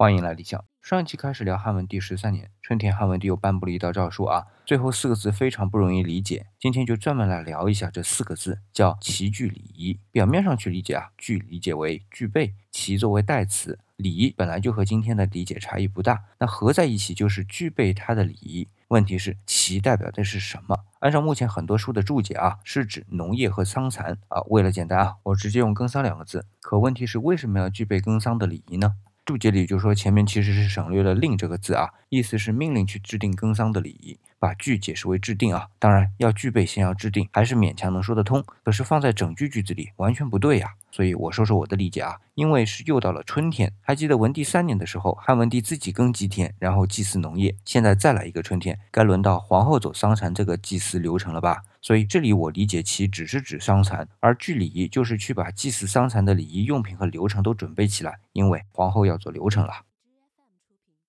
欢迎来理想。上一期开始聊汉文帝十三年，春天汉文帝又颁布了一道诏书啊，最后四个字非常不容易理解。今天就专门来聊一下这四个字，叫齐具礼仪。表面上去理解啊，具理解为具备，齐作为代词，礼本来就和今天的理解差异不大，那合在一起就是具备它的礼仪。问题是齐代表的是什么？按照目前很多书的注解啊，是指农业和桑蚕啊。为了简单啊，我直接用耕桑两个字。可问题是为什么要具备耕桑的礼仪呢？注解里就说前面其实是省略了“令”这个字啊，意思是命令去制定耕桑的礼仪，把具解释为制定啊。当然要具备先要制定，还是勉强能说得通。可是放在整句句子里完全不对呀。所以我说说我的理解啊，因为是又到了春天，还记得文帝三年的时候，汉文帝自己耕祭田，然后祭祀农业，现在再来一个春天，该轮到皇后走桑蚕这个祭祀流程了吧？所以这里我理解其只是指桑蚕，而具礼仪就是去把祭祀桑蚕的礼仪用品和流程都准备起来，因为皇后要做流程了。